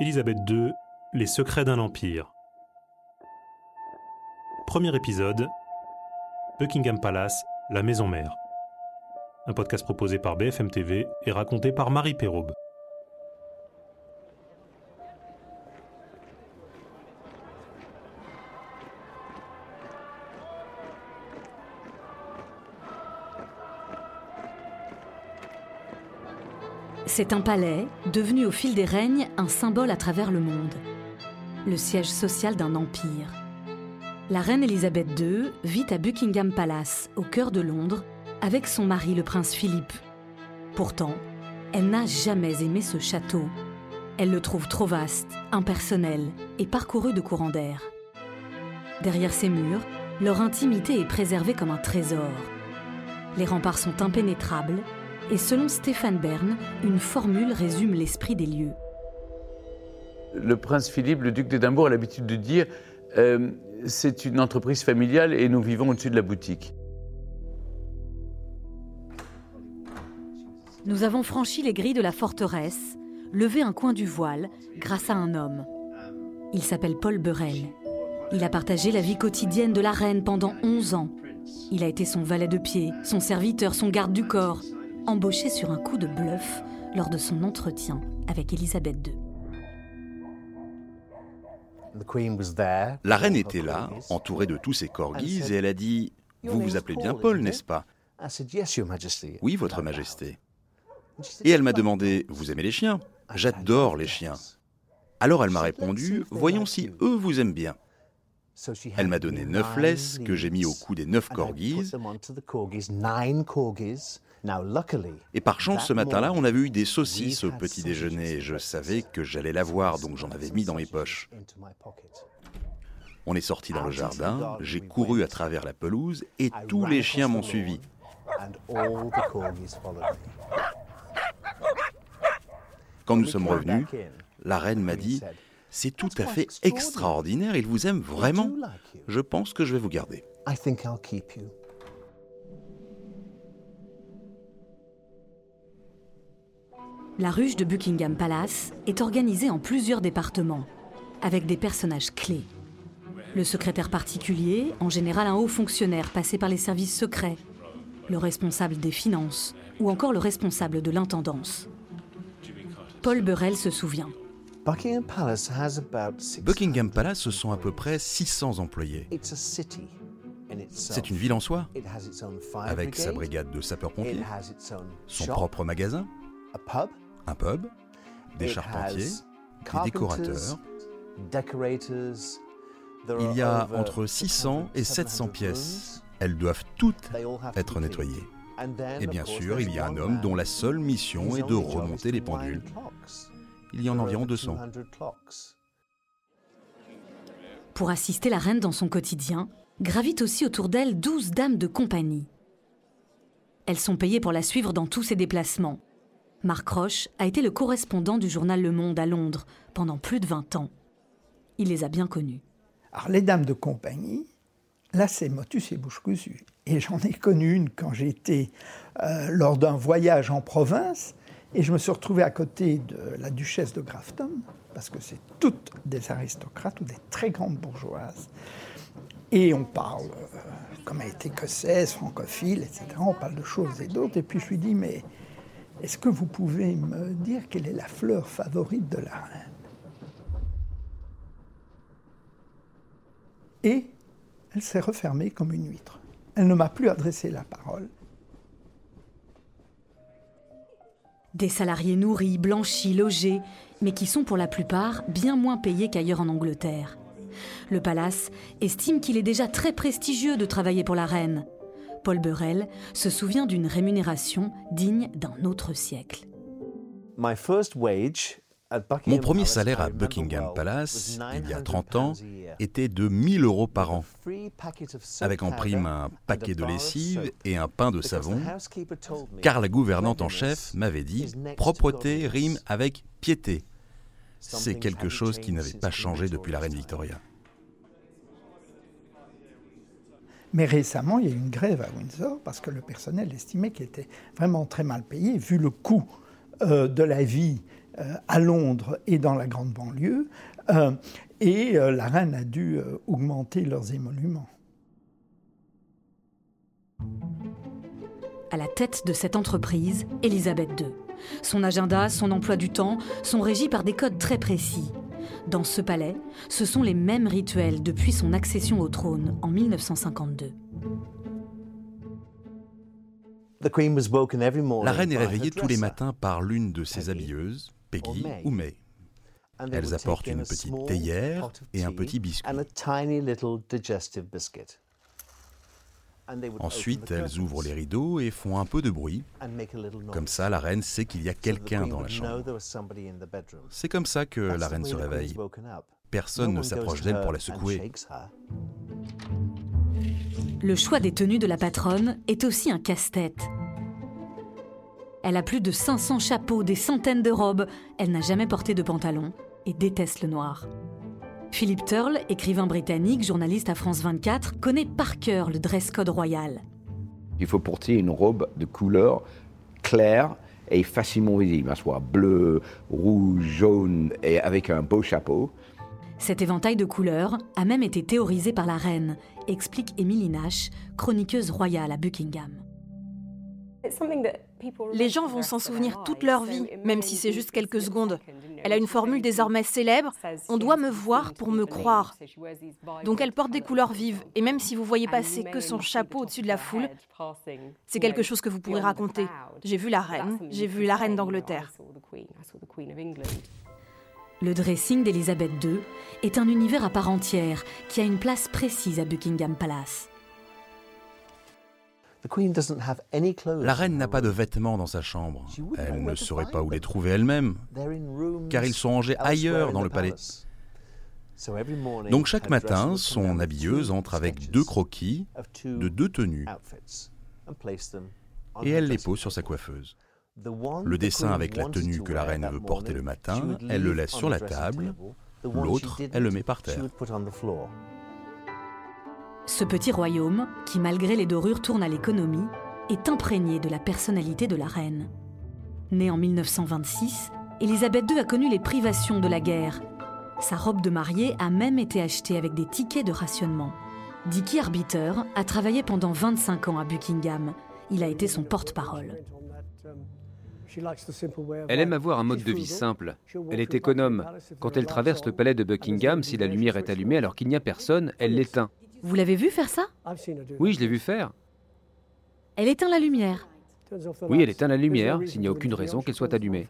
Élisabeth II, Les secrets d'un empire. Premier épisode Buckingham Palace, la maison mère. Un podcast proposé par BFM TV et raconté par Marie Perraube. C'est un palais devenu au fil des règnes un symbole à travers le monde. Le siège social d'un empire. La reine Elisabeth II vit à Buckingham Palace, au cœur de Londres, avec son mari le prince Philippe. Pourtant, elle n'a jamais aimé ce château. Elle le trouve trop vaste, impersonnel et parcouru de courants d'air. Derrière ces murs, leur intimité est préservée comme un trésor. Les remparts sont impénétrables et selon Stéphane Bern, une formule résume l'esprit des lieux. Le prince Philippe, le duc d'Édimbourg, a l'habitude de dire euh, c'est une entreprise familiale et nous vivons au-dessus de la boutique. Nous avons franchi les grilles de la forteresse, levé un coin du voile grâce à un homme. Il s'appelle Paul Burrell. Il a partagé la vie quotidienne de la reine pendant 11 ans. Il a été son valet de pied, son serviteur, son garde du corps, embauché sur un coup de bluff lors de son entretien avec Elisabeth II. La reine était là, entourée de tous ses corgis, et elle a dit Vous vous appelez bien Paul, n'est-ce pas? Oui, Votre Majesté. Et elle m'a demandé Vous aimez les chiens? J'adore les chiens. Alors elle m'a répondu Voyons si eux vous aiment bien. Elle m'a donné neuf laisses que j'ai mis au cou des neuf corgis. Et par chance, ce matin-là, on avait eu des saucisses au petit déjeuner et je savais que j'allais l'avoir, donc j'en avais mis dans mes poches. On est sorti dans le jardin, j'ai couru à travers la pelouse et tous les chiens m'ont suivi. Quand nous sommes revenus, la reine m'a dit C'est tout à fait extraordinaire, il vous aime vraiment. Je pense que je vais vous garder. La ruche de Buckingham Palace est organisée en plusieurs départements, avec des personnages clés. Le secrétaire particulier, en général un haut fonctionnaire passé par les services secrets, le responsable des finances ou encore le responsable de l'intendance. Paul Burrell se souvient. Buckingham Palace, ce sont à peu près 600 employés. C'est une ville en soi, avec sa brigade de sapeurs-pompiers, son propre magasin, un pub, des charpentiers, des décorateurs. Il y a entre 600 et 700 pièces. Elles doivent toutes être nettoyées. Et bien sûr, il y a un homme dont la seule mission est de remonter les pendules. Il y en a environ 200. Pour assister la reine dans son quotidien, gravitent aussi autour d'elle 12 dames de compagnie. Elles sont payées pour la suivre dans tous ses déplacements. Marc Roche a été le correspondant du journal Le Monde à Londres pendant plus de 20 ans. Il les a bien connues. Alors, les dames de compagnie, là, c'est motus et bouche cousue. Et j'en ai connu une quand j'étais euh, lors d'un voyage en province, et je me suis retrouvé à côté de la duchesse de Grafton, parce que c'est toutes des aristocrates ou des très grandes bourgeoises. Et on parle, euh, comme elle est écossaise, francophile, etc., on parle de choses et d'autres. Et puis je lui dis, mais est-ce que vous pouvez me dire quelle est la fleur favorite de la reine? Et elle s'est refermée comme une huître. Elle ne m'a plus adressé la parole. Des salariés nourris, blanchis, logés, mais qui sont pour la plupart bien moins payés qu'ailleurs en Angleterre. Le palace estime qu'il est déjà très prestigieux de travailler pour la reine. Paul Burrell se souvient d'une rémunération digne d'un autre siècle. Mon premier salaire à Buckingham Palace, il y a 30 ans, était de 1000 euros par an, avec en prime un paquet de lessive et un pain de savon, car la gouvernante en chef m'avait dit propreté rime avec piété. C'est quelque chose qui n'avait pas changé depuis la reine Victoria. Mais récemment, il y a eu une grève à Windsor parce que le personnel estimait qu'il était vraiment très mal payé, vu le coût euh, de la vie euh, à Londres et dans la grande banlieue. Euh, et la reine a dû augmenter leurs émoluments. À la tête de cette entreprise, Elisabeth II. Son agenda, son emploi du temps sont régis par des codes très précis. Dans ce palais, ce sont les mêmes rituels depuis son accession au trône en 1952. La reine est réveillée tous les matins par l'une de ses habilleuses, Peggy ou May. Elles apportent une petite théière et un petit biscuit. Ensuite, elles ouvrent les rideaux et font un peu de bruit. Comme ça, la reine sait qu'il y a quelqu'un dans la chambre. C'est comme ça que la reine se réveille. Personne ne s'approche d'elle pour la secouer. Le choix des tenues de la patronne est aussi un casse-tête. Elle a plus de 500 chapeaux, des centaines de robes. Elle n'a jamais porté de pantalon et déteste le noir. Philippe Turle, écrivain britannique, journaliste à France 24, connaît par cœur le dress code royal. Il faut porter une robe de couleur claire et facilement visible, soit bleu, rouge, jaune et avec un beau chapeau. Cet éventail de couleurs a même été théorisé par la reine, explique Émilie Nash, chroniqueuse royale à Buckingham. Les gens vont s'en souvenir toute leur vie, même si c'est juste quelques secondes. Elle a une formule désormais célèbre, on doit me voir pour me croire. Donc elle porte des couleurs vives, et même si vous voyez passer que son chapeau au-dessus de la foule, c'est quelque chose que vous pourrez raconter. J'ai vu la reine, j'ai vu la reine d'Angleterre. Le dressing d'Elisabeth II est un univers à part entière qui a une place précise à Buckingham Palace. La reine n'a pas de vêtements dans sa chambre. Elle ne saurait pas où les trouver elle-même, car ils sont rangés ailleurs dans le palais. Donc chaque matin, son habilleuse entre avec deux croquis de deux tenues et elle les pose sur sa coiffeuse. Le dessin avec la tenue que la reine veut porter le matin, elle le laisse sur la table, l'autre, elle le met par terre. Ce petit royaume, qui malgré les dorures tourne à l'économie, est imprégné de la personnalité de la reine. Née en 1926, Elisabeth II a connu les privations de la guerre. Sa robe de mariée a même été achetée avec des tickets de rationnement. Dicky Arbiter a travaillé pendant 25 ans à Buckingham. Il a été son porte-parole. Elle aime avoir un mode de vie simple. Elle est économe. Quand elle traverse le palais de Buckingham, si la lumière est allumée alors qu'il n'y a personne, elle l'éteint. Vous l'avez vu faire ça? Oui, je l'ai vu faire. Elle éteint la lumière. Oui, elle éteint la lumière s'il n'y a aucune raison qu'elle soit allumée.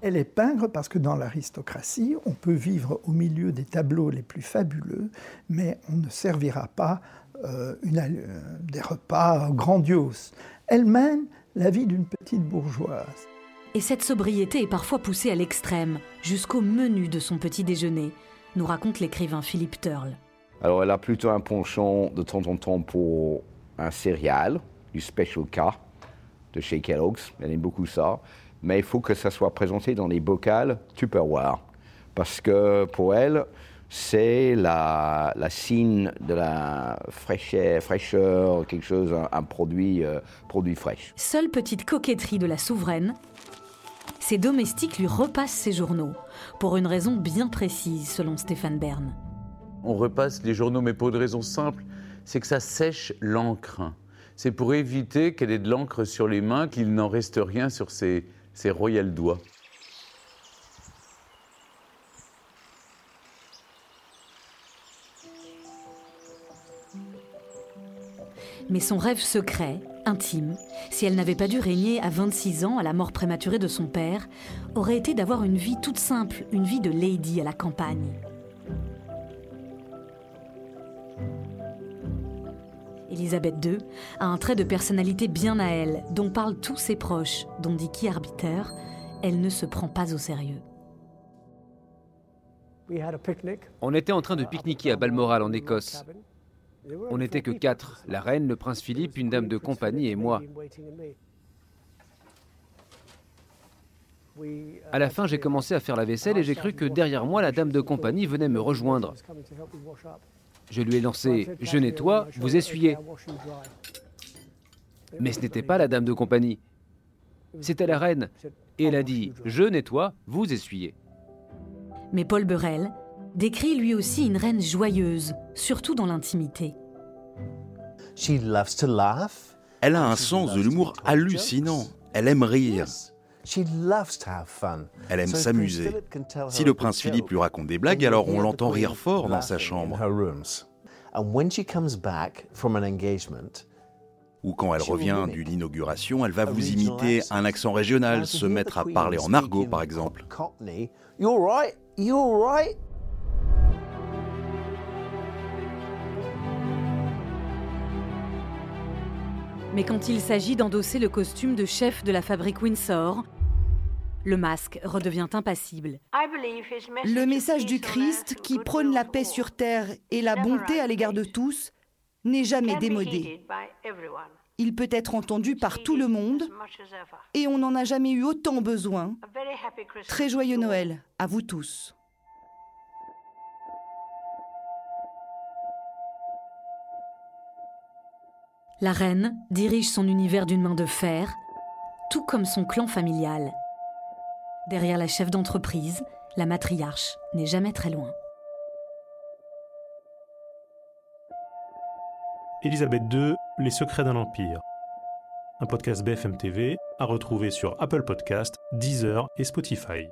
Elle est pingre parce que dans l'aristocratie, on peut vivre au milieu des tableaux les plus fabuleux, mais on ne servira pas euh, euh, des repas grandioses. Elle mène la vie d'une petite bourgeoise. Et cette sobriété est parfois poussée à l'extrême, jusqu'au menu de son petit déjeuner, nous raconte l'écrivain Philippe Turle. Alors elle a plutôt un penchant de temps en temps pour un céréal, du Special K de chez Kellogg's. Elle aime beaucoup ça. Mais il faut que ça soit présenté dans les bocals Tupperware. Parce que pour elle, c'est la, signe de la fraîcheur, fraîcheur quelque chose, un, produit, euh, produit fraîche. Seule petite coquetterie de la souveraine, ses domestiques lui repassent ses journaux, pour une raison bien précise selon Stéphane Bern on repasse les journaux, mais pour une raison simple, c'est que ça sèche l'encre. C'est pour éviter qu'elle ait de l'encre sur les mains, qu'il n'en reste rien sur ses, ses royales doigts. Mais son rêve secret, intime, si elle n'avait pas dû régner à 26 ans à la mort prématurée de son père, aurait été d'avoir une vie toute simple, une vie de lady à la campagne. Elisabeth II a un trait de personnalité bien à elle, dont parlent tous ses proches, dont dit Key Arbiter, elle ne se prend pas au sérieux. On était en train de pique-niquer à Balmoral en Écosse. On n'était que quatre, la reine, le prince Philippe, une dame de compagnie et moi. À la fin, j'ai commencé à faire la vaisselle et j'ai cru que derrière moi, la dame de compagnie venait me rejoindre. Je lui ai lancé ⁇ Je nettoie, vous essuyez ⁇ Mais ce n'était pas la dame de compagnie. C'était la reine. Et elle a dit ⁇ Je nettoie, vous essuyez ⁇ Mais Paul Burrell décrit lui aussi une reine joyeuse, surtout dans l'intimité. Elle a un sens de l'humour hallucinant. Elle aime rire. Elle aime s'amuser. Si le prince Philippe lui raconte des blagues, alors on l'entend rire fort dans sa chambre. Ou quand elle revient d'une inauguration, elle va vous imiter un accent régional, se mettre à parler en argot par exemple. Mais quand il s'agit d'endosser le costume de chef de la fabrique Windsor, le masque redevient impassible. Le message du Christ qui prône la paix sur terre et la bonté à l'égard de tous n'est jamais démodé. Il peut être entendu par tout le monde et on n'en a jamais eu autant besoin. Très joyeux Noël à vous tous. La reine dirige son univers d'une main de fer, tout comme son clan familial. Derrière la chef d'entreprise, la matriarche n'est jamais très loin. Élisabeth II, Les secrets d'un empire. Un podcast BFM TV à retrouver sur Apple Podcast, Deezer et Spotify.